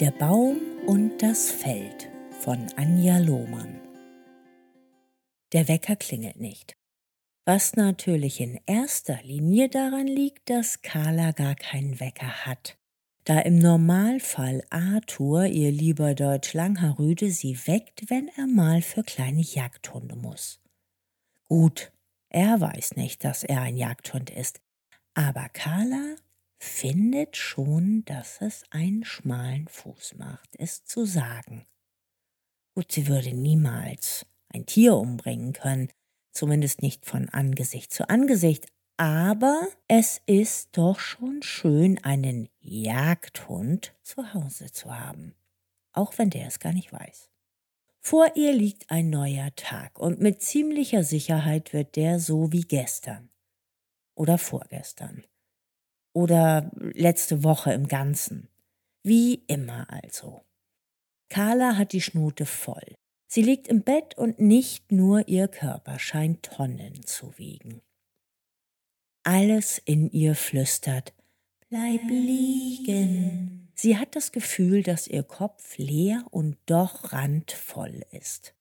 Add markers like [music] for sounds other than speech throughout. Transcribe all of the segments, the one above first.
Der Baum und das Feld von Anja Lohmann. Der Wecker klingelt nicht. Was natürlich in erster Linie daran liegt, dass Carla gar keinen Wecker hat. Da im Normalfall Arthur, ihr lieber Deutsch-Langhaarrüde, sie weckt, wenn er mal für kleine Jagdhunde muss. Gut, er weiß nicht, dass er ein Jagdhund ist, aber Carla findet schon, dass es einen schmalen Fuß macht, es zu sagen. Gut, sie würde niemals ein Tier umbringen können, zumindest nicht von Angesicht zu Angesicht, aber es ist doch schon schön, einen Jagdhund zu Hause zu haben, auch wenn der es gar nicht weiß. Vor ihr liegt ein neuer Tag und mit ziemlicher Sicherheit wird der so wie gestern oder vorgestern oder letzte Woche im Ganzen. Wie immer also. Carla hat die Schnute voll. Sie liegt im Bett und nicht nur ihr Körper scheint Tonnen zu wiegen. Alles in ihr flüstert, bleib liegen. Sie hat das Gefühl, dass ihr Kopf leer und doch randvoll ist.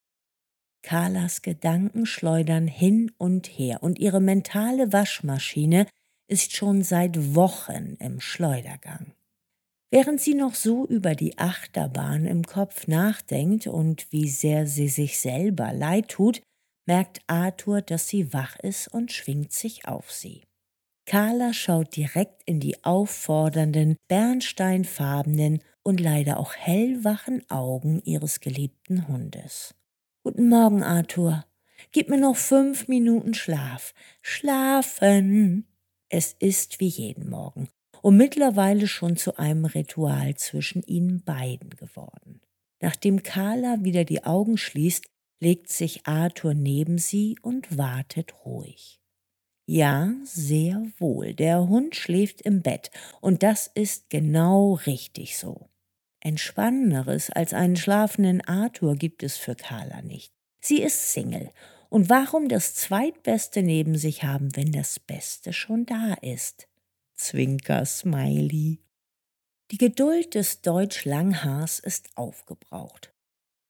Carlas Gedanken schleudern hin und her und ihre mentale Waschmaschine ist schon seit Wochen im Schleudergang. Während sie noch so über die Achterbahn im Kopf nachdenkt und wie sehr sie sich selber leid tut, merkt Arthur, dass sie wach ist und schwingt sich auf sie. Carla schaut direkt in die auffordernden, bernsteinfarbenen und leider auch hellwachen Augen ihres geliebten Hundes. Guten Morgen, Arthur. Gib mir noch fünf Minuten Schlaf. Schlafen. Es ist wie jeden Morgen und mittlerweile schon zu einem Ritual zwischen ihnen beiden geworden. Nachdem Carla wieder die Augen schließt, legt sich Arthur neben sie und wartet ruhig. Ja, sehr wohl, der Hund schläft im Bett, und das ist genau richtig so. Entspannenderes als einen schlafenden Arthur gibt es für Carla nicht. Sie ist Single und warum das Zweitbeste neben sich haben, wenn das Beste schon da ist? Zwinker Smiley. Die Geduld des Deutsch-Langhaars ist aufgebraucht.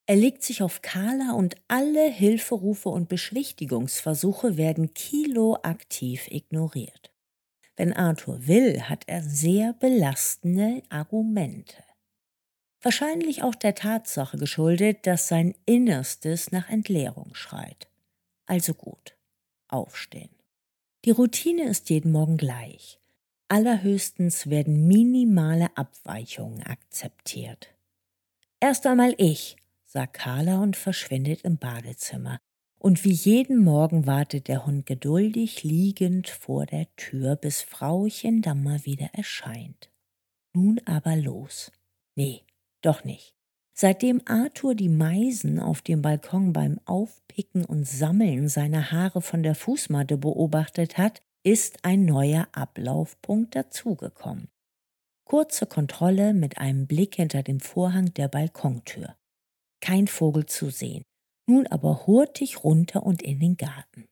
Er legt sich auf Carla und alle Hilferufe und Beschwichtigungsversuche werden kiloaktiv ignoriert. Wenn Arthur will, hat er sehr belastende Argumente. Wahrscheinlich auch der Tatsache geschuldet, dass sein Innerstes nach Entleerung schreit. Also gut, aufstehen. Die Routine ist jeden Morgen gleich. Allerhöchstens werden minimale Abweichungen akzeptiert. Erst einmal ich, sagt Carla und verschwindet im Badezimmer. Und wie jeden Morgen wartet der Hund geduldig liegend vor der Tür, bis Frauchen dann mal wieder erscheint. Nun aber los. Nee, doch nicht. Seitdem Arthur die Meisen auf dem Balkon beim Aufpicken und Sammeln seiner Haare von der Fußmatte beobachtet hat, ist ein neuer Ablaufpunkt dazugekommen. Kurze Kontrolle mit einem Blick hinter dem Vorhang der Balkontür. Kein Vogel zu sehen. Nun aber hurtig runter und in den Garten.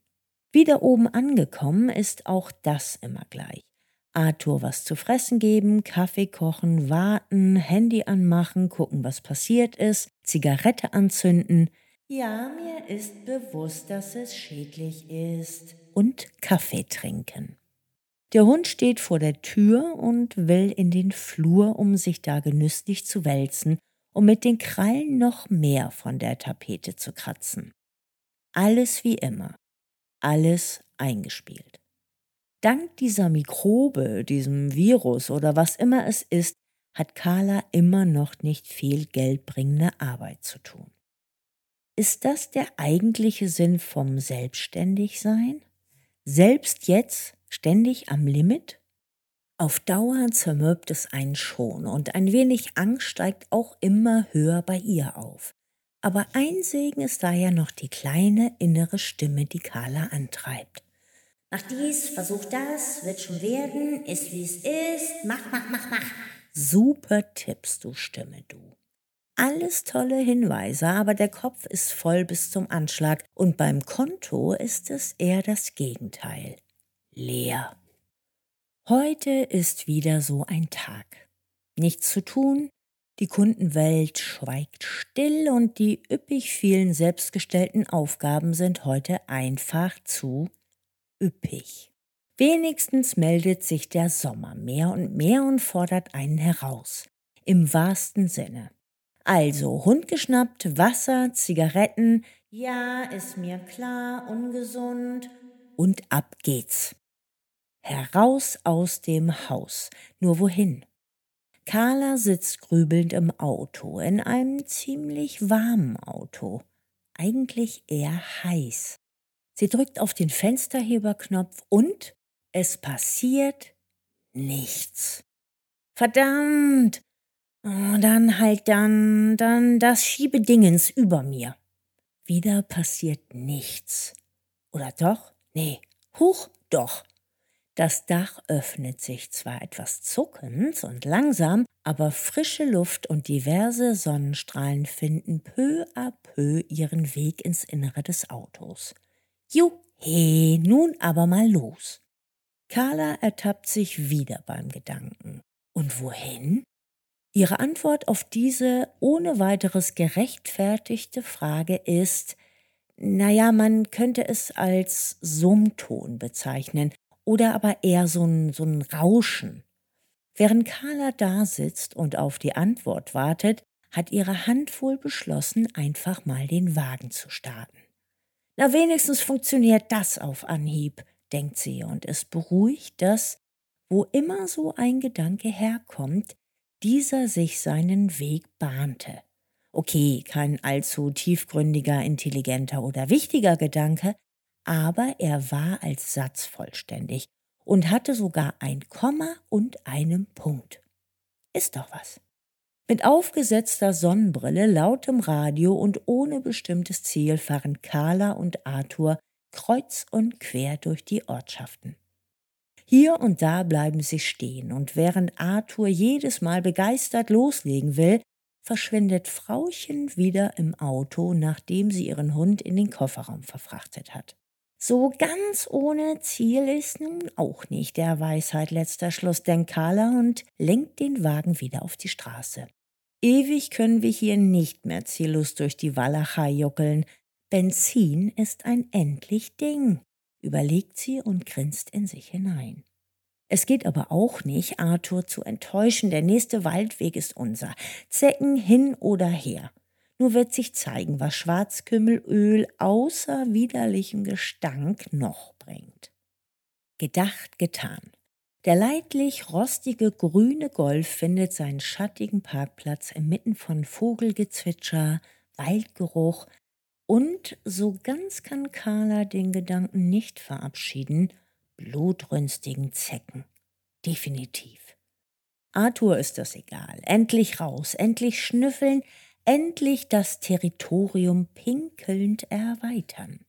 Wieder oben angekommen ist auch das immer gleich. Arthur was zu fressen geben, Kaffee kochen, warten, Handy anmachen, gucken, was passiert ist, Zigarette anzünden. Ja, mir ist bewusst, dass es schädlich ist. Und Kaffee trinken. Der Hund steht vor der Tür und will in den Flur, um sich da genüsslich zu wälzen, um mit den Krallen noch mehr von der Tapete zu kratzen. Alles wie immer. Alles eingespielt. Dank dieser Mikrobe, diesem Virus oder was immer es ist, hat Carla immer noch nicht viel geldbringende Arbeit zu tun. Ist das der eigentliche Sinn vom Selbstständigsein? Selbst jetzt ständig am Limit? Auf Dauer zermürbt es einen schon und ein wenig Angst steigt auch immer höher bei ihr auf. Aber ein Segen ist daher noch die kleine innere Stimme, die Carla antreibt. Mach dies, versuch das, wird schon werden, ist wie es ist, mach, mach, mach, mach. Super Tipps, du Stimme, du. Alles tolle Hinweise, aber der Kopf ist voll bis zum Anschlag und beim Konto ist es eher das Gegenteil. Leer. Heute ist wieder so ein Tag. Nichts zu tun, Die Kundenwelt schweigt still und die üppig vielen selbstgestellten Aufgaben sind heute einfach zu üppig. Wenigstens meldet sich der Sommer mehr und mehr und fordert einen heraus. Im wahrsten Sinne. Also Hund geschnappt, Wasser, Zigaretten, ja, ist mir klar, ungesund. Und ab geht's. Heraus aus dem Haus. Nur wohin? Carla sitzt grübelnd im Auto, in einem ziemlich warmen Auto. Eigentlich eher heiß. Sie drückt auf den Fensterheberknopf und es passiert nichts. Verdammt! Oh, dann halt dann, dann das Schiebedingens über mir. Wieder passiert nichts. Oder doch? Nee. Huch, doch. Das Dach öffnet sich zwar etwas zuckend und langsam, aber frische Luft und diverse Sonnenstrahlen finden peu à peu ihren Weg ins Innere des Autos. Juhe, nun aber mal los. Carla ertappt sich wieder beim Gedanken. Und wohin? Ihre Antwort auf diese ohne weiteres gerechtfertigte Frage ist, naja, man könnte es als Summton bezeichnen oder aber eher so ein, so ein Rauschen. Während Carla da sitzt und auf die Antwort wartet, hat ihre Hand wohl beschlossen, einfach mal den Wagen zu starten. Na, wenigstens funktioniert das auf Anhieb, denkt sie und ist beruhigt, dass, wo immer so ein Gedanke herkommt, dieser sich seinen Weg bahnte. Okay, kein allzu tiefgründiger, intelligenter oder wichtiger Gedanke, aber er war als Satz vollständig und hatte sogar ein Komma und einen Punkt. Ist doch was. Mit aufgesetzter Sonnenbrille, lautem Radio und ohne bestimmtes Ziel fahren Carla und Arthur kreuz und quer durch die Ortschaften. Hier und da bleiben sie stehen, und während Arthur jedes Mal begeistert loslegen will, verschwindet Frauchen wieder im Auto, nachdem sie ihren Hund in den Kofferraum verfrachtet hat. So ganz ohne Ziel ist nun auch nicht der Weisheit letzter Schluss, denkt Carla und lenkt den Wagen wieder auf die Straße. Ewig können wir hier nicht mehr ziellos durch die Walachei juckeln. Benzin ist ein endlich Ding überlegt sie und grinst in sich hinein. Es geht aber auch nicht, Arthur zu enttäuschen, der nächste Waldweg ist unser. Zecken hin oder her. Nur wird sich zeigen, was Schwarzkümmelöl außer widerlichem Gestank noch bringt. Gedacht, getan. Der leidlich rostige grüne Golf findet seinen schattigen Parkplatz inmitten von Vogelgezwitscher, Waldgeruch, und so ganz kann Carla den Gedanken nicht verabschieden, blutrünstigen Zecken. Definitiv. Arthur ist das egal. Endlich raus, endlich schnüffeln, endlich das Territorium pinkelnd erweitern.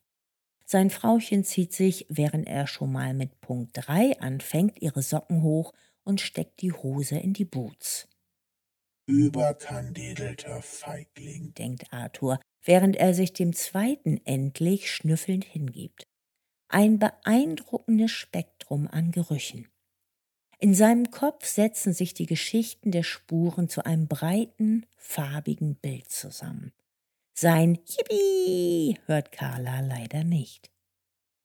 Sein Frauchen zieht sich, während er schon mal mit Punkt 3 anfängt, ihre Socken hoch und steckt die Hose in die Boots. Überkandidelter Feigling, denkt Arthur, während er sich dem zweiten endlich schnüffelnd hingibt. Ein beeindruckendes Spektrum an Gerüchen. In seinem Kopf setzen sich die Geschichten der Spuren zu einem breiten, farbigen Bild zusammen. Sein Yippie hört Carla leider nicht.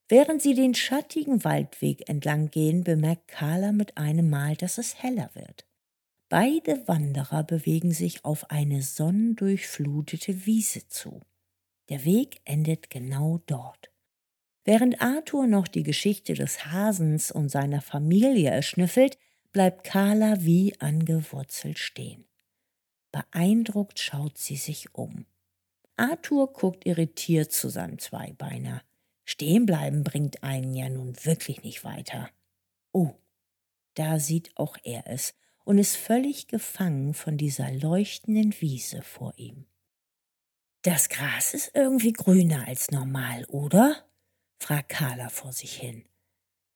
Während sie den schattigen Waldweg entlang gehen, bemerkt Carla mit einem Mal, dass es heller wird. Beide Wanderer bewegen sich auf eine sonnendurchflutete Wiese zu. Der Weg endet genau dort. Während Arthur noch die Geschichte des Hasens und seiner Familie erschnüffelt, bleibt Carla wie angewurzelt stehen. Beeindruckt schaut sie sich um. Arthur guckt irritiert zu seinem Zweibeiner. Stehenbleiben bringt einen ja nun wirklich nicht weiter. Oh, da sieht auch er es und ist völlig gefangen von dieser leuchtenden Wiese vor ihm. Das Gras ist irgendwie grüner als normal, oder? fragt Carla vor sich hin.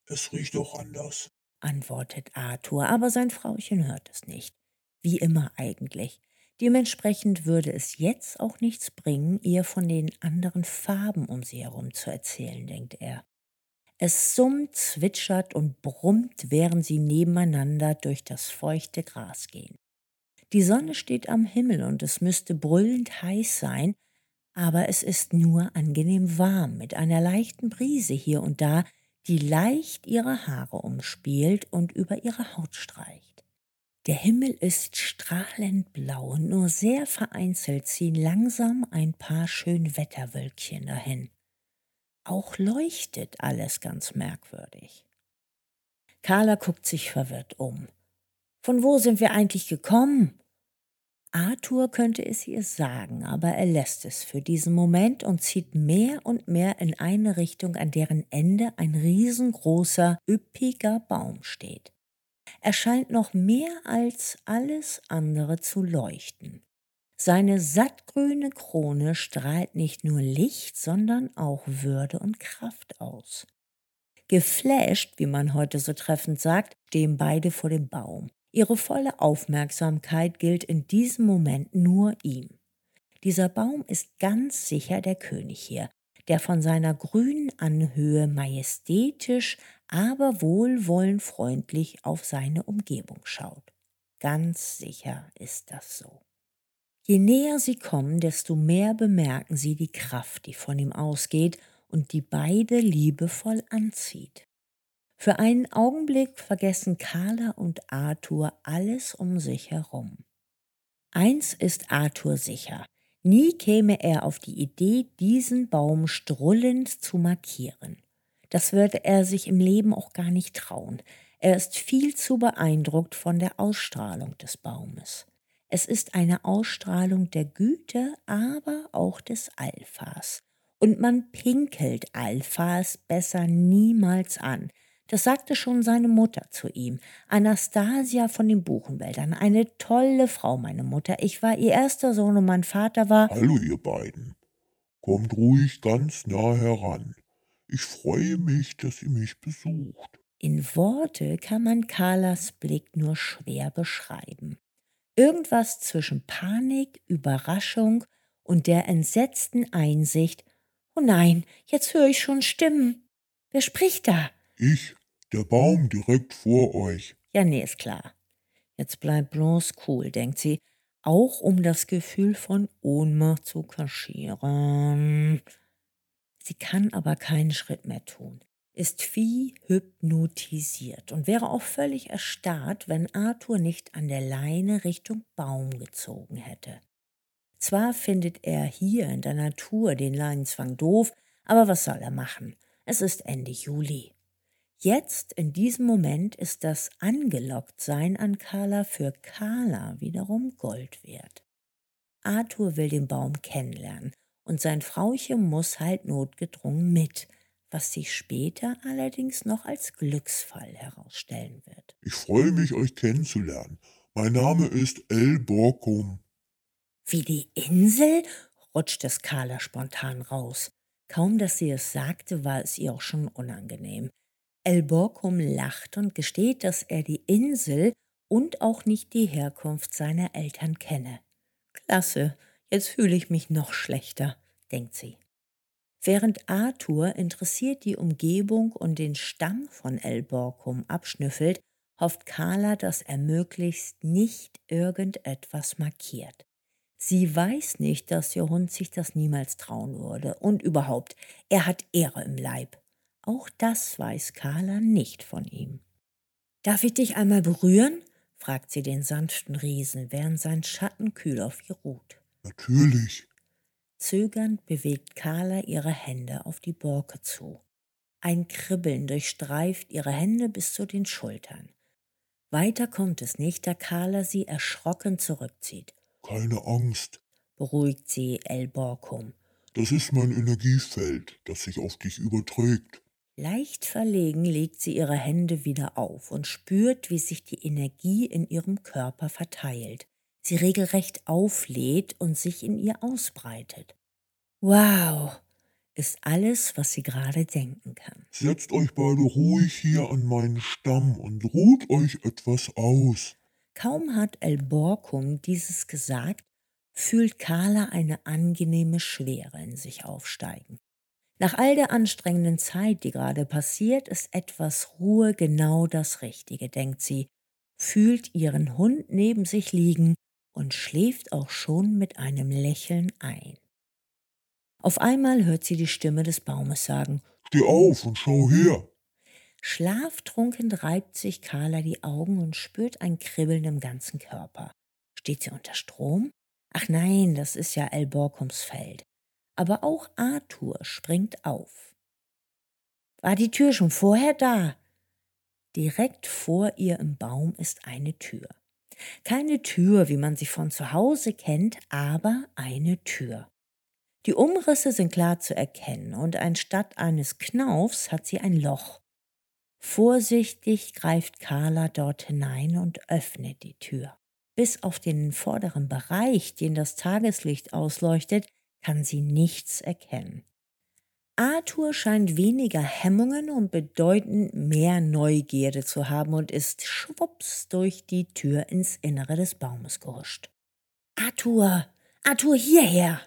Es riecht doch anders, antwortet Arthur, aber sein Frauchen hört es nicht. Wie immer eigentlich. Dementsprechend würde es jetzt auch nichts bringen, ihr von den anderen Farben um sie herum zu erzählen, denkt er. Es summt, zwitschert und brummt, während sie nebeneinander durch das feuchte Gras gehen. Die Sonne steht am Himmel und es müsste brüllend heiß sein, aber es ist nur angenehm warm mit einer leichten Brise hier und da, die leicht ihre Haare umspielt und über ihre Haut streicht. Der Himmel ist strahlend blau und nur sehr vereinzelt ziehen langsam ein paar Schönwetterwölkchen dahin. Auch leuchtet alles ganz merkwürdig. Carla guckt sich verwirrt um. Von wo sind wir eigentlich gekommen? Arthur könnte es ihr sagen, aber er lässt es für diesen Moment und zieht mehr und mehr in eine Richtung, an deren Ende ein riesengroßer, üppiger Baum steht. Er scheint noch mehr als alles andere zu leuchten. Seine sattgrüne Krone strahlt nicht nur Licht, sondern auch Würde und Kraft aus. Geflasht, wie man heute so treffend sagt, stehen beide vor dem Baum. Ihre volle Aufmerksamkeit gilt in diesem Moment nur ihm. Dieser Baum ist ganz sicher der König hier, der von seiner grünen Anhöhe majestätisch, aber wohlwollend freundlich auf seine Umgebung schaut. Ganz sicher ist das so. Je näher sie kommen, desto mehr bemerken sie die Kraft, die von ihm ausgeht und die beide liebevoll anzieht. Für einen Augenblick vergessen Carla und Arthur alles um sich herum. Eins ist Arthur sicher. Nie käme er auf die Idee, diesen Baum strullend zu markieren. Das würde er sich im Leben auch gar nicht trauen. Er ist viel zu beeindruckt von der Ausstrahlung des Baumes. Es ist eine Ausstrahlung der Güte, aber auch des Alphas. Und man pinkelt Alphas besser niemals an, das sagte schon seine Mutter zu ihm. Anastasia von den Buchenwäldern. Eine tolle Frau, meine Mutter. Ich war ihr erster Sohn und mein Vater war. Hallo, ihr beiden. Kommt ruhig ganz nah heran. Ich freue mich, dass ihr mich besucht. In Worte kann man Carlas Blick nur schwer beschreiben. Irgendwas zwischen Panik, Überraschung und der entsetzten Einsicht, oh nein, jetzt höre ich schon Stimmen. Wer spricht da? Ich, der Baum direkt vor euch. Ja, nee, ist klar. Jetzt bleibt bloß cool, denkt sie, auch um das Gefühl von Ohnmacht zu kaschieren. Sie kann aber keinen Schritt mehr tun, ist wie hypnotisiert und wäre auch völlig erstarrt, wenn Arthur nicht an der Leine Richtung Baum gezogen hätte. Zwar findet er hier in der Natur den Leinenzwang doof, aber was soll er machen? Es ist Ende Juli. Jetzt, in diesem Moment, ist das Angelocktsein an Carla für Carla wiederum Gold wert. Arthur will den Baum kennenlernen und sein Frauchen muss halt notgedrungen mit, was sich später allerdings noch als Glücksfall herausstellen wird. Ich freue mich, euch kennenzulernen. Mein Name ist El Borkum. Wie die Insel? rutscht es Carla spontan raus. Kaum, dass sie es sagte, war es ihr auch schon unangenehm. El Borkum lacht und gesteht, dass er die Insel und auch nicht die Herkunft seiner Eltern kenne. Klasse, jetzt fühle ich mich noch schlechter, denkt sie. Während Arthur interessiert die Umgebung und den Stamm von El Borkum abschnüffelt, hofft Carla, dass er möglichst nicht irgendetwas markiert. Sie weiß nicht, dass ihr Hund sich das niemals trauen würde. Und überhaupt, er hat Ehre im Leib. Auch das weiß Carla nicht von ihm. Darf ich dich einmal berühren? fragt sie den sanften Riesen, während sein Schatten kühl auf ihr ruht. Natürlich. Zögernd bewegt Carla ihre Hände auf die Borke zu. Ein Kribbeln durchstreift ihre Hände bis zu den Schultern. Weiter kommt es nicht, da Carla sie erschrocken zurückzieht. Keine Angst, beruhigt sie El Borkum. Das ist mein Energiefeld, das sich auf dich überträgt. Leicht verlegen legt sie ihre Hände wieder auf und spürt, wie sich die Energie in ihrem Körper verteilt, sie regelrecht auflädt und sich in ihr ausbreitet. Wow, ist alles, was sie gerade denken kann. Setzt euch beide ruhig hier an meinen Stamm und ruht euch etwas aus. Kaum hat El Borkum dieses gesagt, fühlt Carla eine angenehme Schwere in sich aufsteigen. Nach all der anstrengenden Zeit, die gerade passiert, ist etwas Ruhe genau das Richtige, denkt sie, fühlt ihren Hund neben sich liegen und schläft auch schon mit einem Lächeln ein. Auf einmal hört sie die Stimme des Baumes sagen Steh auf und schau her. Schlaftrunken reibt sich Carla die Augen und spürt ein Kribbeln im ganzen Körper. Steht sie unter Strom? Ach nein, das ist ja El Borkums Feld. Aber auch Arthur springt auf. War die Tür schon vorher da? Direkt vor ihr im Baum ist eine Tür. Keine Tür, wie man sie von zu Hause kennt, aber eine Tür. Die Umrisse sind klar zu erkennen und anstatt eines Knaufs hat sie ein Loch. Vorsichtig greift Carla dort hinein und öffnet die Tür. Bis auf den vorderen Bereich, den das Tageslicht ausleuchtet, kann sie nichts erkennen. Arthur scheint weniger Hemmungen und bedeutend mehr Neugierde zu haben und ist schwupps durch die Tür ins Innere des Baumes gehuscht. Arthur, Arthur, hierher!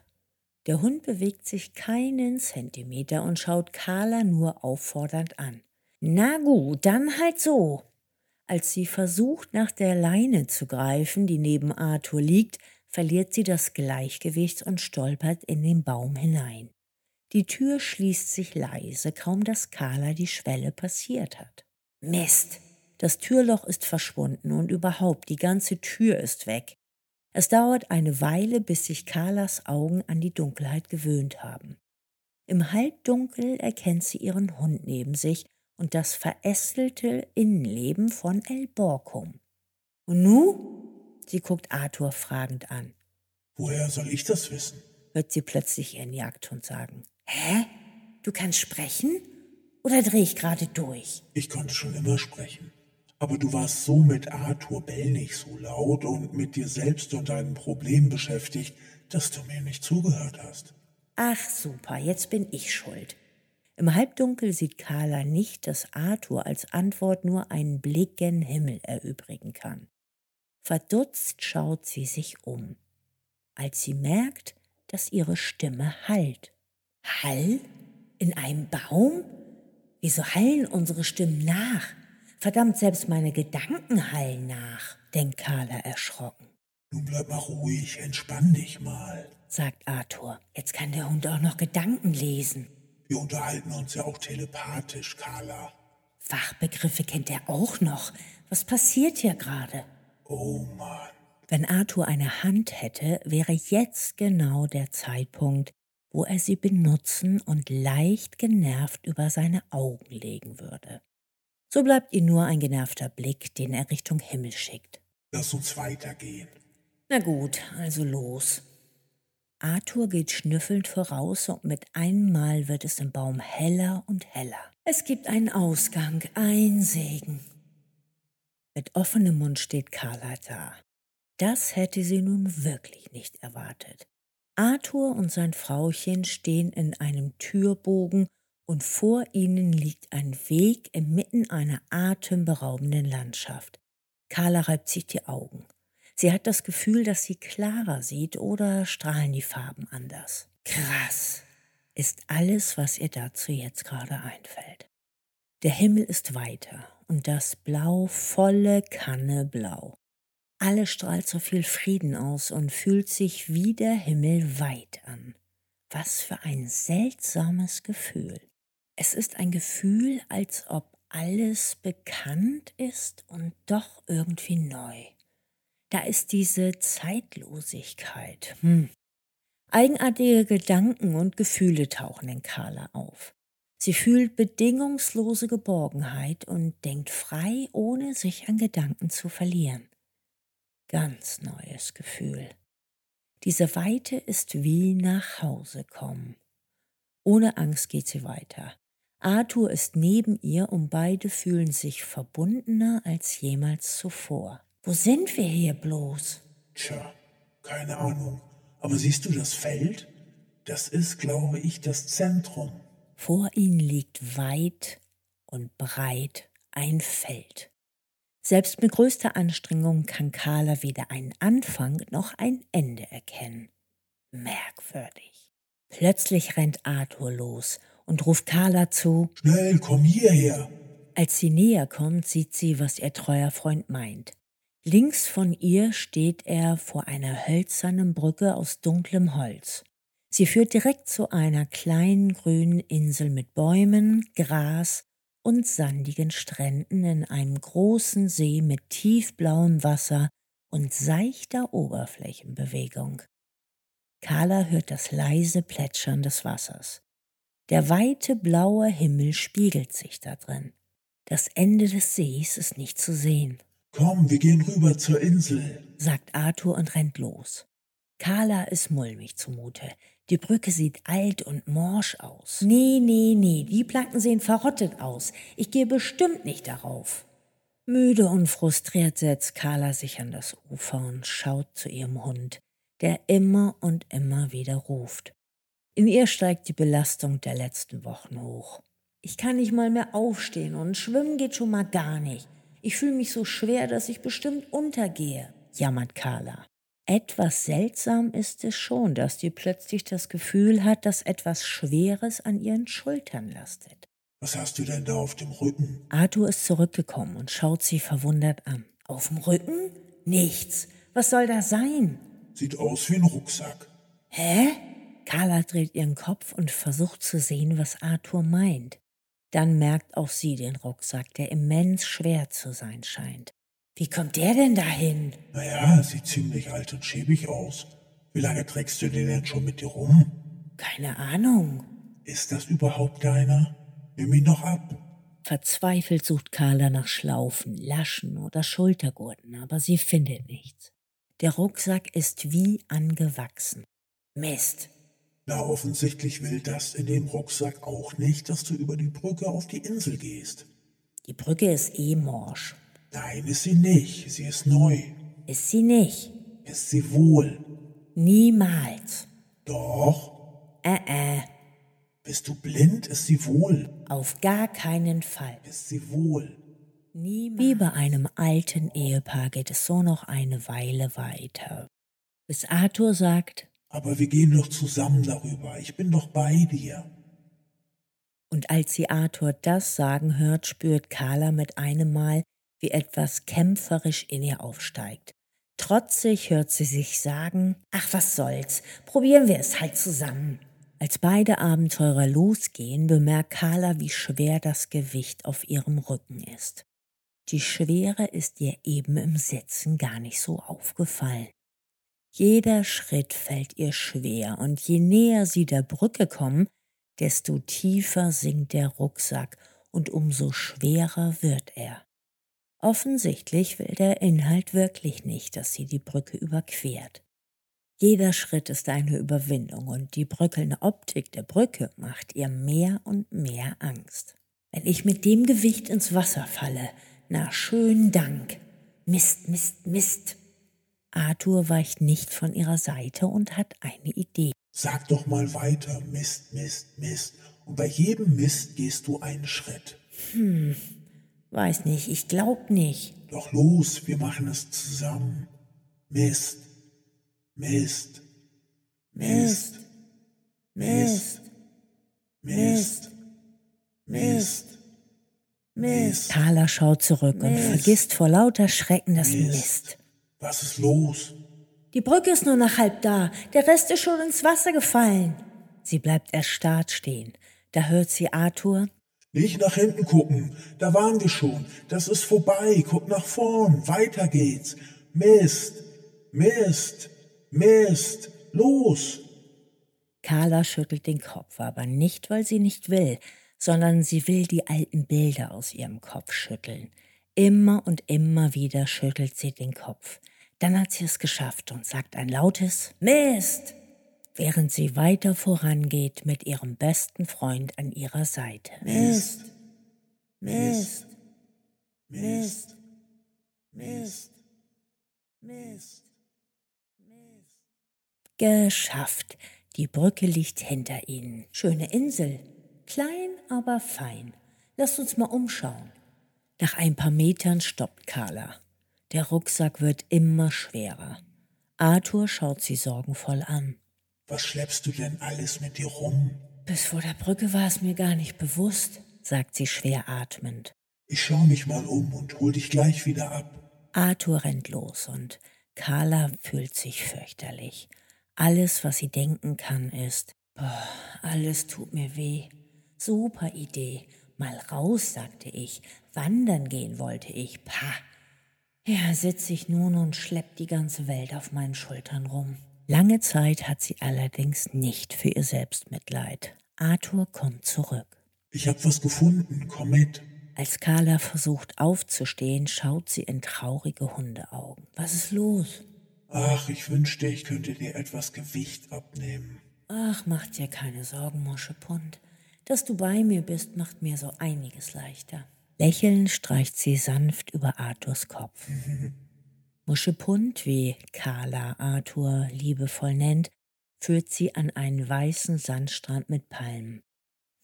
Der Hund bewegt sich keinen Zentimeter und schaut Carla nur auffordernd an. Na gut, dann halt so. Als sie versucht, nach der Leine zu greifen, die neben Arthur liegt, verliert sie das Gleichgewicht und stolpert in den Baum hinein. Die Tür schließt sich leise, kaum dass Carla die Schwelle passiert hat. Mist! Das Türloch ist verschwunden und überhaupt die ganze Tür ist weg. Es dauert eine Weile, bis sich Carlas Augen an die Dunkelheit gewöhnt haben. Im Halbdunkel erkennt sie ihren Hund neben sich und das verästelte Innenleben von El Borkum. Und nu? Sie guckt Arthur fragend an. Woher soll ich das wissen? hört sie plötzlich ihren Jagdhund sagen. Hä? Du kannst sprechen? Oder dreh ich gerade durch? Ich konnte schon immer sprechen. Aber du warst so mit Arthur Bell nicht so laut und mit dir selbst und deinem Problem beschäftigt, dass du mir nicht zugehört hast. Ach super, jetzt bin ich schuld. Im Halbdunkel sieht Carla nicht, dass Arthur als Antwort nur einen Blick gen Himmel erübrigen kann. Verdutzt schaut sie sich um, als sie merkt, dass ihre Stimme hallt. Hall? In einem Baum? Wieso hallen unsere Stimmen nach? Verdammt, selbst meine Gedanken hallen nach, denkt Carla erschrocken. Nun bleib mal ruhig, entspann dich mal, sagt Arthur. Jetzt kann der Hund auch noch Gedanken lesen. Wir unterhalten uns ja auch telepathisch, Carla. Fachbegriffe kennt er auch noch. Was passiert hier gerade? Oh Mann. Wenn Arthur eine Hand hätte, wäre jetzt genau der Zeitpunkt, wo er sie benutzen und leicht genervt über seine Augen legen würde. So bleibt ihm nur ein genervter Blick, den er Richtung Himmel schickt. Lass uns weitergehen. Na gut, also los. Arthur geht schnüffelnd voraus und mit einmal wird es im Baum heller und heller. Es gibt einen Ausgang, ein Segen. Mit offenem Mund steht Carla da. Das hätte sie nun wirklich nicht erwartet. Arthur und sein Frauchen stehen in einem Türbogen und vor ihnen liegt ein Weg inmitten einer atemberaubenden Landschaft. Carla reibt sich die Augen. Sie hat das Gefühl, dass sie klarer sieht oder strahlen die Farben anders. Krass ist alles, was ihr dazu jetzt gerade einfällt. Der Himmel ist weiter und das Blau volle Kanne blau. Alles strahlt so viel Frieden aus und fühlt sich wie der Himmel weit an. Was für ein seltsames Gefühl. Es ist ein Gefühl, als ob alles bekannt ist und doch irgendwie neu. Da ist diese Zeitlosigkeit. Hm. Eigenartige Gedanken und Gefühle tauchen in Carla auf. Sie fühlt bedingungslose Geborgenheit und denkt frei, ohne sich an Gedanken zu verlieren ganz neues Gefühl. Diese Weite ist wie nach Hause kommen. Ohne Angst geht sie weiter. Arthur ist neben ihr und beide fühlen sich verbundener als jemals zuvor. Wo sind wir hier bloß? Tja, keine Ahnung. Aber siehst du das Feld? Das ist, glaube ich, das Zentrum. Vor ihnen liegt weit und breit ein Feld. Selbst mit größter Anstrengung kann Carla weder einen Anfang noch ein Ende erkennen. Merkwürdig. Plötzlich rennt Arthur los und ruft Carla zu Schnell, komm hierher. Als sie näher kommt, sieht sie, was ihr treuer Freund meint. Links von ihr steht er vor einer hölzernen Brücke aus dunklem Holz. Sie führt direkt zu einer kleinen grünen Insel mit Bäumen, Gras und sandigen Stränden in einem großen See mit tiefblauem Wasser und seichter Oberflächenbewegung. Carla hört das leise Plätschern des Wassers. Der weite blaue Himmel spiegelt sich da drin. Das Ende des Sees ist nicht zu sehen. Komm, wir gehen rüber zur Insel, sagt Arthur und rennt los. Carla ist mulmig zumute. Die Brücke sieht alt und morsch aus. Nee, nee, nee, die Planken sehen verrottet aus. Ich gehe bestimmt nicht darauf. Müde und frustriert setzt Carla sich an das Ufer und schaut zu ihrem Hund, der immer und immer wieder ruft. In ihr steigt die Belastung der letzten Wochen hoch. Ich kann nicht mal mehr aufstehen und schwimmen geht schon mal gar nicht. Ich fühle mich so schwer, dass ich bestimmt untergehe, jammert Carla. Etwas seltsam ist es schon, dass sie plötzlich das Gefühl hat, dass etwas Schweres an ihren Schultern lastet. Was hast du denn da auf dem Rücken? Arthur ist zurückgekommen und schaut sie verwundert an. Auf dem Rücken? Nichts. Was soll das sein? Sieht aus wie ein Rucksack. Hä? Carla dreht ihren Kopf und versucht zu sehen, was Arthur meint. Dann merkt auch sie den Rucksack, der immens schwer zu sein scheint. Wie kommt der denn dahin? Naja, sieht ziemlich alt und schäbig aus. Wie lange trägst du den denn schon mit dir rum? Keine Ahnung. Ist das überhaupt deiner? Nimm ihn doch ab. Verzweifelt sucht Carla nach Schlaufen, Laschen oder Schultergurten, aber sie findet nichts. Der Rucksack ist wie angewachsen. Mist. Na, offensichtlich will das in dem Rucksack auch nicht, dass du über die Brücke auf die Insel gehst. Die Brücke ist eh morsch. Nein, ist sie nicht. Sie ist neu. Ist sie nicht. Ist sie wohl. Niemals. Doch. Äh, äh. Bist du blind? Ist sie wohl. Auf gar keinen Fall. Ist sie wohl. Niemals. Wie bei einem alten Ehepaar geht es so noch eine Weile weiter. Bis Arthur sagt, aber wir gehen doch zusammen darüber. Ich bin doch bei dir. Und als sie Arthur das sagen hört, spürt Carla mit einem Mal, wie etwas kämpferisch in ihr aufsteigt. Trotzig hört sie sich sagen, ach was soll's, probieren wir es halt zusammen. Als beide Abenteurer losgehen, bemerkt Carla, wie schwer das Gewicht auf ihrem Rücken ist. Die Schwere ist ihr eben im Sitzen gar nicht so aufgefallen. Jeder Schritt fällt ihr schwer, und je näher sie der Brücke kommen, desto tiefer sinkt der Rucksack und umso schwerer wird er. Offensichtlich will der Inhalt wirklich nicht, dass sie die Brücke überquert. Jeder Schritt ist eine Überwindung und die bröckelnde Optik der Brücke macht ihr mehr und mehr Angst. Wenn ich mit dem Gewicht ins Wasser falle, na schönen Dank. Mist, Mist, Mist. Arthur weicht nicht von ihrer Seite und hat eine Idee. Sag doch mal weiter, Mist, Mist, Mist. Und bei jedem Mist gehst du einen Schritt. Hm, Weiß nicht, ich glaub nicht. Doch los, wir machen es zusammen. Mist, Mist, Mist, Mist, Mist, Mist, Mist. Thaler schaut zurück und vergisst vor lauter Schrecken das Mist. Mist. Was ist los? Die Brücke ist nur noch halb da. Der Rest ist schon ins Wasser gefallen. Sie bleibt erstarrt stehen. Da hört sie Arthur, nicht nach hinten gucken, da waren wir schon. Das ist vorbei. Guck nach vorn. Weiter geht's. Mist, Mist, Mist. Los. Carla schüttelt den Kopf, aber nicht, weil sie nicht will, sondern sie will die alten Bilder aus ihrem Kopf schütteln. Immer und immer wieder schüttelt sie den Kopf. Dann hat sie es geschafft und sagt ein lautes Mist während sie weiter vorangeht mit ihrem besten Freund an ihrer Seite. Mist, Mist, Mist, Mist, Mist, Mist. Geschafft. Die Brücke liegt hinter ihnen. Schöne Insel. Klein, aber fein. Lasst uns mal umschauen. Nach ein paar Metern stoppt Carla. Der Rucksack wird immer schwerer. Arthur schaut sie sorgenvoll an. Was schleppst du denn alles mit dir rum? Bis vor der Brücke war es mir gar nicht bewusst, sagt sie schwer atmend. Ich schau mich mal um und hol dich gleich wieder ab. Arthur rennt los und Carla fühlt sich fürchterlich. Alles, was sie denken kann, ist, boah, alles tut mir weh. Super Idee. Mal raus, sagte ich. Wandern gehen wollte ich. Pah. Ja, sitze ich nun und schlepp die ganze Welt auf meinen Schultern rum. Lange Zeit hat sie allerdings nicht für ihr Selbstmitleid. Arthur kommt zurück. Ich hab was gefunden, komm mit. Als Carla versucht aufzustehen, schaut sie in traurige Hundeaugen. Was ist los? Ach, ich wünschte, ich könnte dir etwas Gewicht abnehmen. Ach, mach dir keine Sorgen, Moschepund. Dass du bei mir bist, macht mir so einiges leichter. Lächelnd streicht sie sanft über Arthurs Kopf. [laughs] Muschepund, wie Carla Arthur liebevoll nennt, führt sie an einen weißen Sandstrand mit Palmen.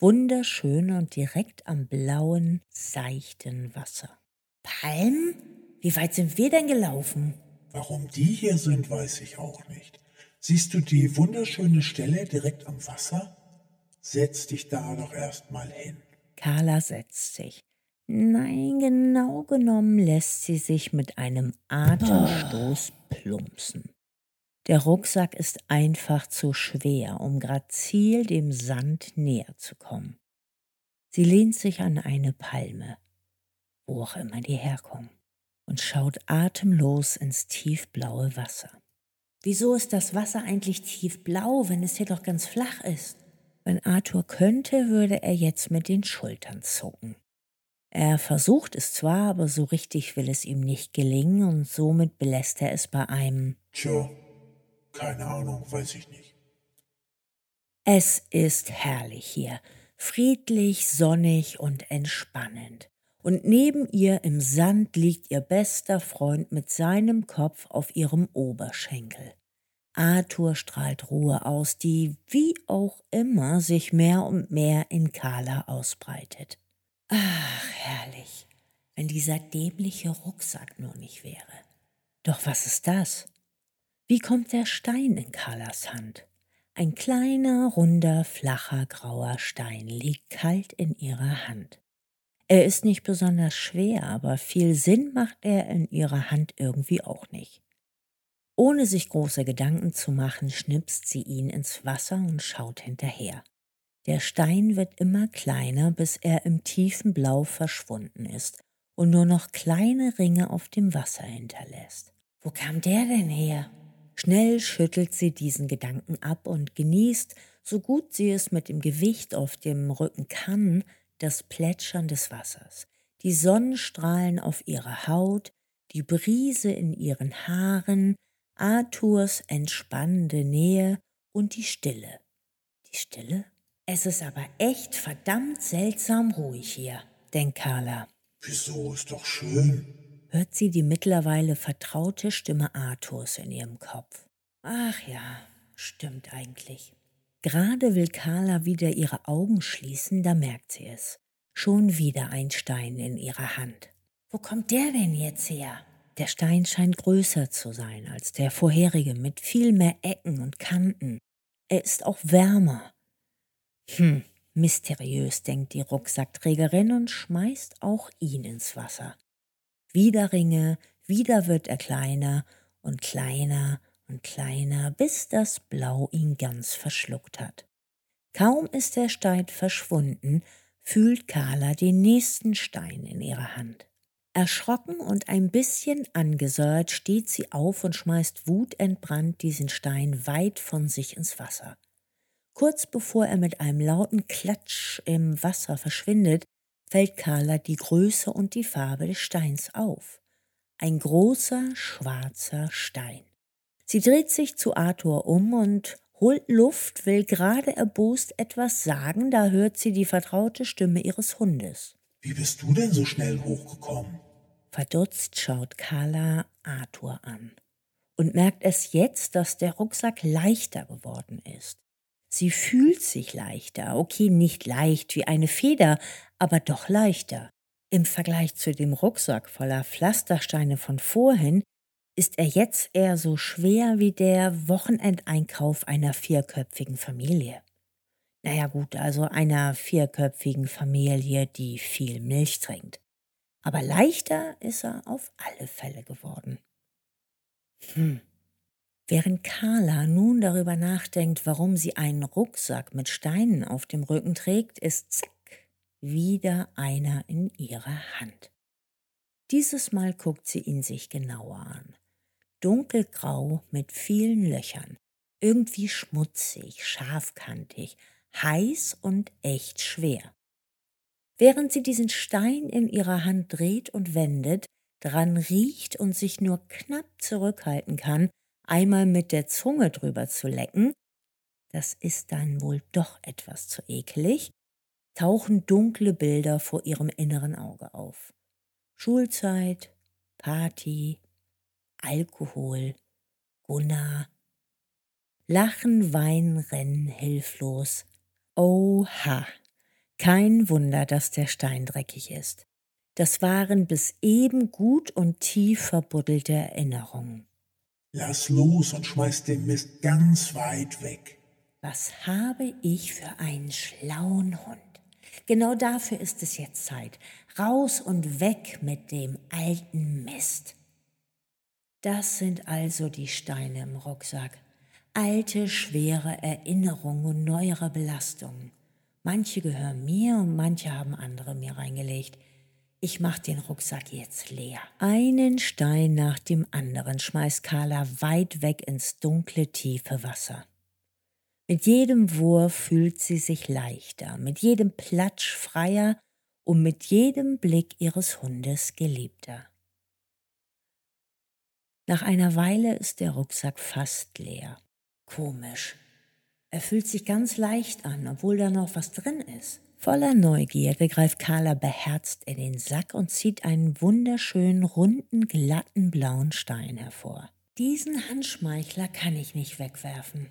Wunderschön und direkt am blauen, seichten Wasser. Palmen? Wie weit sind wir denn gelaufen? Warum die hier sind, weiß ich auch nicht. Siehst du die wunderschöne Stelle direkt am Wasser? Setz dich da doch erst mal hin. Carla setzt sich. Nein, genau genommen lässt sie sich mit einem Atemstoß plumpsen. Der Rucksack ist einfach zu schwer, um grazil dem Sand näher zu kommen. Sie lehnt sich an eine Palme, wo auch immer die herkommen, und schaut atemlos ins tiefblaue Wasser. Wieso ist das Wasser eigentlich tiefblau, wenn es hier doch ganz flach ist? Wenn Arthur könnte, würde er jetzt mit den Schultern zucken. Er versucht es zwar, aber so richtig will es ihm nicht gelingen und somit belässt er es bei einem Tja, keine Ahnung, weiß ich nicht. Es ist herrlich hier, friedlich, sonnig und entspannend. Und neben ihr im Sand liegt ihr bester Freund mit seinem Kopf auf ihrem Oberschenkel. Arthur strahlt Ruhe aus, die, wie auch immer, sich mehr und mehr in Carla ausbreitet. Ach, herrlich, wenn dieser dämliche Rucksack nur nicht wäre. Doch was ist das? Wie kommt der Stein in Carlas Hand? Ein kleiner, runder, flacher, grauer Stein liegt kalt in ihrer Hand. Er ist nicht besonders schwer, aber viel Sinn macht er in ihrer Hand irgendwie auch nicht. Ohne sich große Gedanken zu machen, schnipst sie ihn ins Wasser und schaut hinterher. Der Stein wird immer kleiner, bis er im tiefen Blau verschwunden ist und nur noch kleine Ringe auf dem Wasser hinterlässt. Wo kam der denn her? Schnell schüttelt sie diesen Gedanken ab und genießt, so gut sie es mit dem Gewicht auf dem Rücken kann, das Plätschern des Wassers, die Sonnenstrahlen auf ihrer Haut, die Brise in ihren Haaren, Arthurs entspannende Nähe und die Stille. Die Stille? Es ist aber echt verdammt seltsam ruhig hier, denkt Carla. Wieso ist doch schön? Hört sie die mittlerweile vertraute Stimme Arthurs in ihrem Kopf. Ach ja, stimmt eigentlich. Gerade will Carla wieder ihre Augen schließen, da merkt sie es. Schon wieder ein Stein in ihrer Hand. Wo kommt der denn jetzt her? Der Stein scheint größer zu sein als der vorherige, mit viel mehr Ecken und Kanten. Er ist auch wärmer. Hm, mysteriös, denkt die Rucksackträgerin und schmeißt auch ihn ins Wasser. Wieder Ringe, wieder wird er kleiner und kleiner und kleiner, bis das Blau ihn ganz verschluckt hat. Kaum ist der Stein verschwunden, fühlt Carla den nächsten Stein in ihrer Hand. Erschrocken und ein bisschen angesäuert steht sie auf und schmeißt wutentbrannt diesen Stein weit von sich ins Wasser. Kurz bevor er mit einem lauten Klatsch im Wasser verschwindet, fällt Carla die Größe und die Farbe des Steins auf. Ein großer, schwarzer Stein. Sie dreht sich zu Arthur um und holt Luft, will gerade erbost etwas sagen, da hört sie die vertraute Stimme ihres Hundes. Wie bist du denn so schnell hochgekommen? Verdutzt schaut Carla Arthur an und merkt es jetzt, dass der Rucksack leichter geworden ist. Sie fühlt sich leichter, okay, nicht leicht wie eine Feder, aber doch leichter. Im Vergleich zu dem Rucksack voller Pflastersteine von vorhin ist er jetzt eher so schwer wie der Wochenendeinkauf einer vierköpfigen Familie. Naja gut, also einer vierköpfigen Familie, die viel Milch trinkt. Aber leichter ist er auf alle Fälle geworden. Hm. Während Carla nun darüber nachdenkt, warum sie einen Rucksack mit Steinen auf dem Rücken trägt, ist zack wieder einer in ihrer Hand. Dieses Mal guckt sie ihn sich genauer an. Dunkelgrau mit vielen Löchern, irgendwie schmutzig, scharfkantig, heiß und echt schwer. Während sie diesen Stein in ihrer Hand dreht und wendet, dran riecht und sich nur knapp zurückhalten kann, einmal mit der Zunge drüber zu lecken, das ist dann wohl doch etwas zu ekelig, tauchen dunkle Bilder vor ihrem inneren Auge auf. Schulzeit, Party, Alkohol, Gunnar. Lachen, weinen, rennen hilflos. Oha, kein Wunder, dass der Stein dreckig ist. Das waren bis eben gut und tief verbuddelte Erinnerungen. Lass los und schmeiß den Mist ganz weit weg. Was habe ich für einen schlauen Hund? Genau dafür ist es jetzt Zeit. Raus und weg mit dem alten Mist. Das sind also die Steine im Rucksack. Alte, schwere Erinnerungen und neuere Belastungen. Manche gehören mir und manche haben andere mir reingelegt. Ich mach den Rucksack jetzt leer. Einen Stein nach dem anderen schmeißt Carla weit weg ins dunkle, tiefe Wasser. Mit jedem Wurf fühlt sie sich leichter, mit jedem Platsch freier und mit jedem Blick ihres Hundes geliebter. Nach einer Weile ist der Rucksack fast leer. Komisch. Er fühlt sich ganz leicht an, obwohl da noch was drin ist. Voller Neugierde greift Carla beherzt in den Sack und zieht einen wunderschönen, runden, glatten blauen Stein hervor. Diesen Handschmeichler kann ich nicht wegwerfen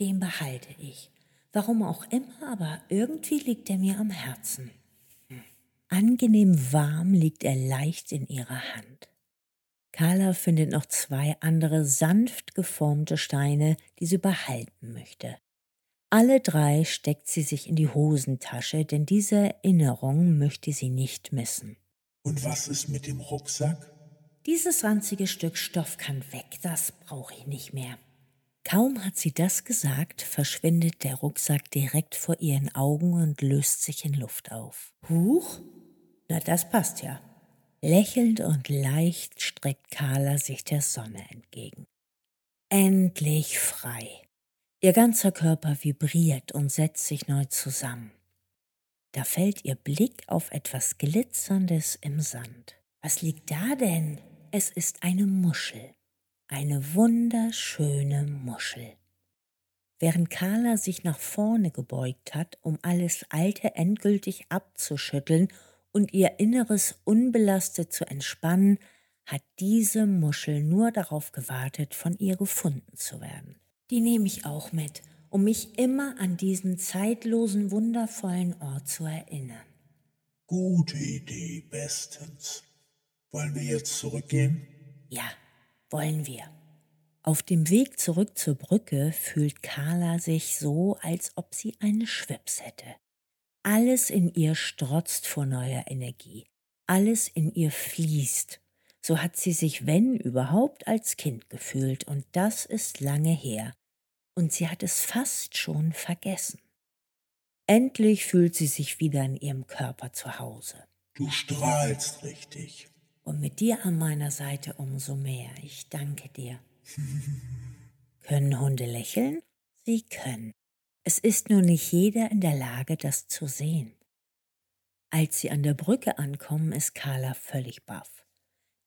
den behalte ich. Warum auch immer, aber irgendwie liegt er mir am Herzen. Hm. Angenehm warm liegt er leicht in ihrer Hand. Carla findet noch zwei andere sanft geformte Steine, die sie behalten möchte. Alle drei steckt sie sich in die Hosentasche, denn diese Erinnerung möchte sie nicht missen. Und was ist mit dem Rucksack? Dieses ranzige Stück Stoff kann weg, das brauche ich nicht mehr. Kaum hat sie das gesagt, verschwindet der Rucksack direkt vor ihren Augen und löst sich in Luft auf. Huch? Na, das passt ja. Lächelnd und leicht streckt Carla sich der Sonne entgegen. Endlich frei. Ihr ganzer Körper vibriert und setzt sich neu zusammen. Da fällt ihr Blick auf etwas Glitzerndes im Sand. Was liegt da denn? Es ist eine Muschel eine wunderschöne Muschel. Während Carla sich nach vorne gebeugt hat, um alles Alte endgültig abzuschütteln und ihr Inneres unbelastet zu entspannen, hat diese Muschel nur darauf gewartet, von ihr gefunden zu werden. Die nehme ich auch mit, um mich immer an diesen zeitlosen, wundervollen Ort zu erinnern. Gute Idee, bestens. Wollen wir jetzt zurückgehen? Ja, wollen wir. Auf dem Weg zurück zur Brücke fühlt Carla sich so, als ob sie einen Schwips hätte. Alles in ihr strotzt vor neuer Energie. Alles in ihr fließt. So hat sie sich, wenn überhaupt, als Kind gefühlt, und das ist lange her. Und sie hat es fast schon vergessen. Endlich fühlt sie sich wieder in ihrem Körper zu Hause. Du strahlst richtig und mit dir an meiner Seite umso mehr. Ich danke dir. [laughs] können Hunde lächeln? Sie können. Es ist nur nicht jeder in der Lage, das zu sehen. Als sie an der Brücke ankommen, ist Carla völlig baff.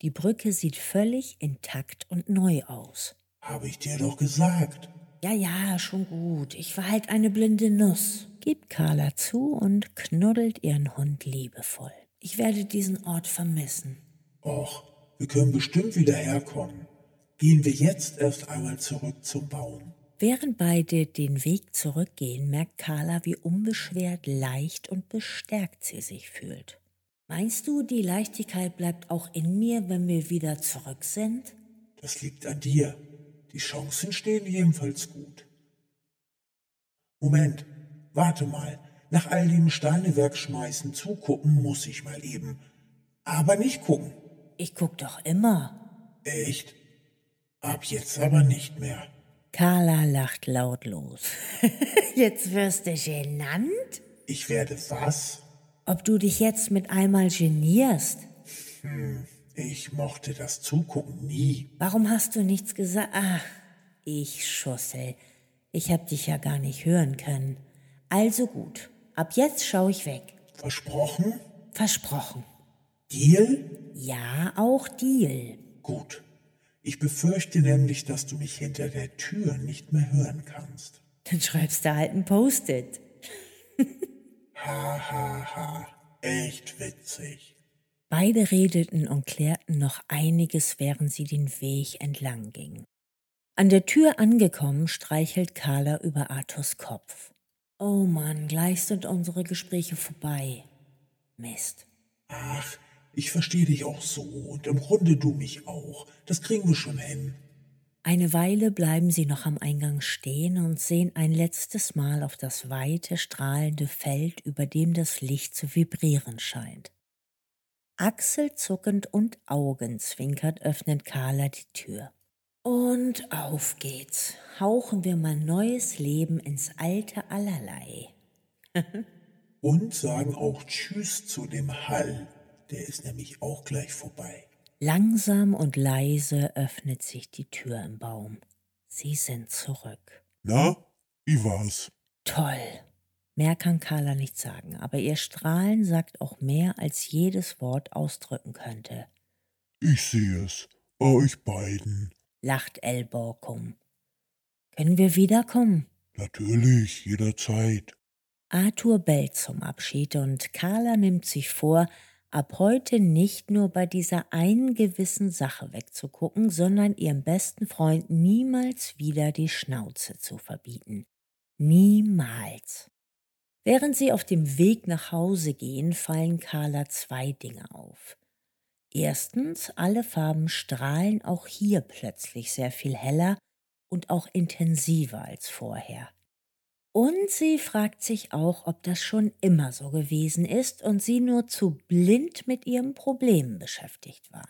Die Brücke sieht völlig intakt und neu aus. Habe ich dir doch gesagt. Ja, ja, schon gut. Ich war halt eine blinde Nuss, gibt Carla zu und knuddelt ihren Hund liebevoll. Ich werde diesen Ort vermissen. Och, wir können bestimmt wieder herkommen. Gehen wir jetzt erst einmal zurück zum Baum. Während beide den Weg zurückgehen, merkt Carla, wie unbeschwert, leicht und bestärkt sie sich fühlt. Meinst du, die Leichtigkeit bleibt auch in mir, wenn wir wieder zurück sind? Das liegt an dir. Die Chancen stehen jedenfalls gut. Moment, warte mal. Nach all dem Steinewerk schmeißen zugucken muss ich mal eben. Aber nicht gucken. Ich guck doch immer. Echt? Ab jetzt aber nicht mehr. Carla lacht lautlos. [laughs] jetzt wirst du genannt? Ich werde was? Ob du dich jetzt mit einmal genierst? Hm, ich mochte das Zugucken nie. Warum hast du nichts gesagt? Ach, ich Schussel. Ich hab dich ja gar nicht hören können. Also gut. Ab jetzt schau ich weg. Versprochen? Versprochen. Deal? Ja, auch Deal. Gut. Ich befürchte nämlich, dass du mich hinter der Tür nicht mehr hören kannst. Dann schreibst du halt ein Post-it. [laughs] ha, ha, ha. Echt witzig. Beide redeten und klärten noch einiges, während sie den Weg entlang gingen. An der Tür angekommen, streichelt Carla über Arthurs Kopf. Oh Mann, gleich sind unsere Gespräche vorbei. Mist. Ach, ich verstehe dich auch so und im Grunde du mich auch. Das kriegen wir schon hin. Eine Weile bleiben sie noch am Eingang stehen und sehen ein letztes Mal auf das weite, strahlende Feld, über dem das Licht zu vibrieren scheint. Achselzuckend und augenzwinkernd öffnet Carla die Tür. Und auf geht's. Hauchen wir mal neues Leben ins alte Allerlei. [laughs] und sagen auch Tschüss zu dem Hall. Der ist nämlich auch gleich vorbei. Langsam und leise öffnet sich die Tür im Baum. Sie sind zurück. Na, wie war's? Toll. Mehr kann Carla nicht sagen, aber ihr Strahlen sagt auch mehr, als jedes Wort ausdrücken könnte. Ich sehe es. Euch beiden lacht Elborkum. Können wir wiederkommen? Natürlich, jederzeit. Arthur bellt zum Abschied und Carla nimmt sich vor, ab heute nicht nur bei dieser einen gewissen Sache wegzugucken, sondern ihrem besten Freund niemals wieder die Schnauze zu verbieten. Niemals. Während sie auf dem Weg nach Hause gehen, fallen Carla zwei Dinge auf. Erstens, alle Farben strahlen auch hier plötzlich sehr viel heller und auch intensiver als vorher. Und sie fragt sich auch, ob das schon immer so gewesen ist und sie nur zu blind mit ihrem Problem beschäftigt war.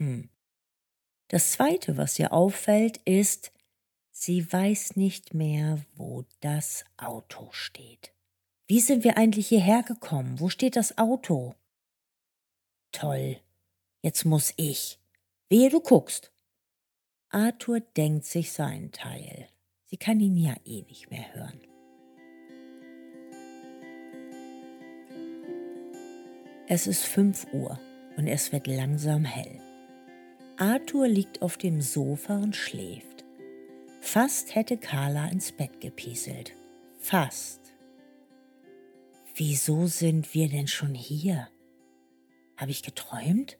Hm. Das Zweite, was ihr auffällt, ist, sie weiß nicht mehr, wo das Auto steht. Wie sind wir eigentlich hierher gekommen? Wo steht das Auto? Toll, jetzt muss ich. Wehe, du guckst. Arthur denkt sich seinen Teil. Sie kann ihn ja eh nicht mehr hören. Es ist fünf Uhr und es wird langsam hell. Arthur liegt auf dem Sofa und schläft. Fast hätte Carla ins Bett gepieselt. Fast. Wieso sind wir denn schon hier? Habe ich geträumt?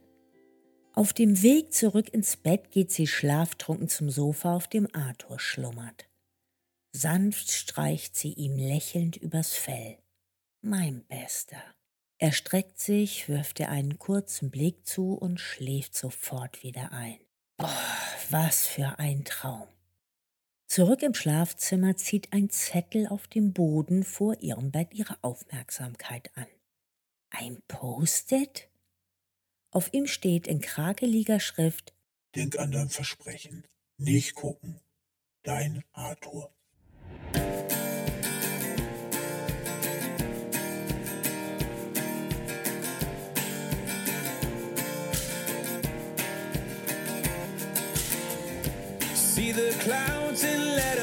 Auf dem Weg zurück ins Bett geht sie schlaftrunken zum Sofa, auf dem Arthur schlummert. Sanft streicht sie ihm lächelnd übers Fell. Mein Bester. Er streckt sich, wirft ihr einen kurzen Blick zu und schläft sofort wieder ein. Boah, was für ein Traum. Zurück im Schlafzimmer zieht ein Zettel auf dem Boden vor ihrem Bett ihre Aufmerksamkeit an. Ein Post-it? Auf ihm steht in krakeliger Schrift Denk an dein Versprechen. Nicht gucken. Dein Arthur. The clouds and let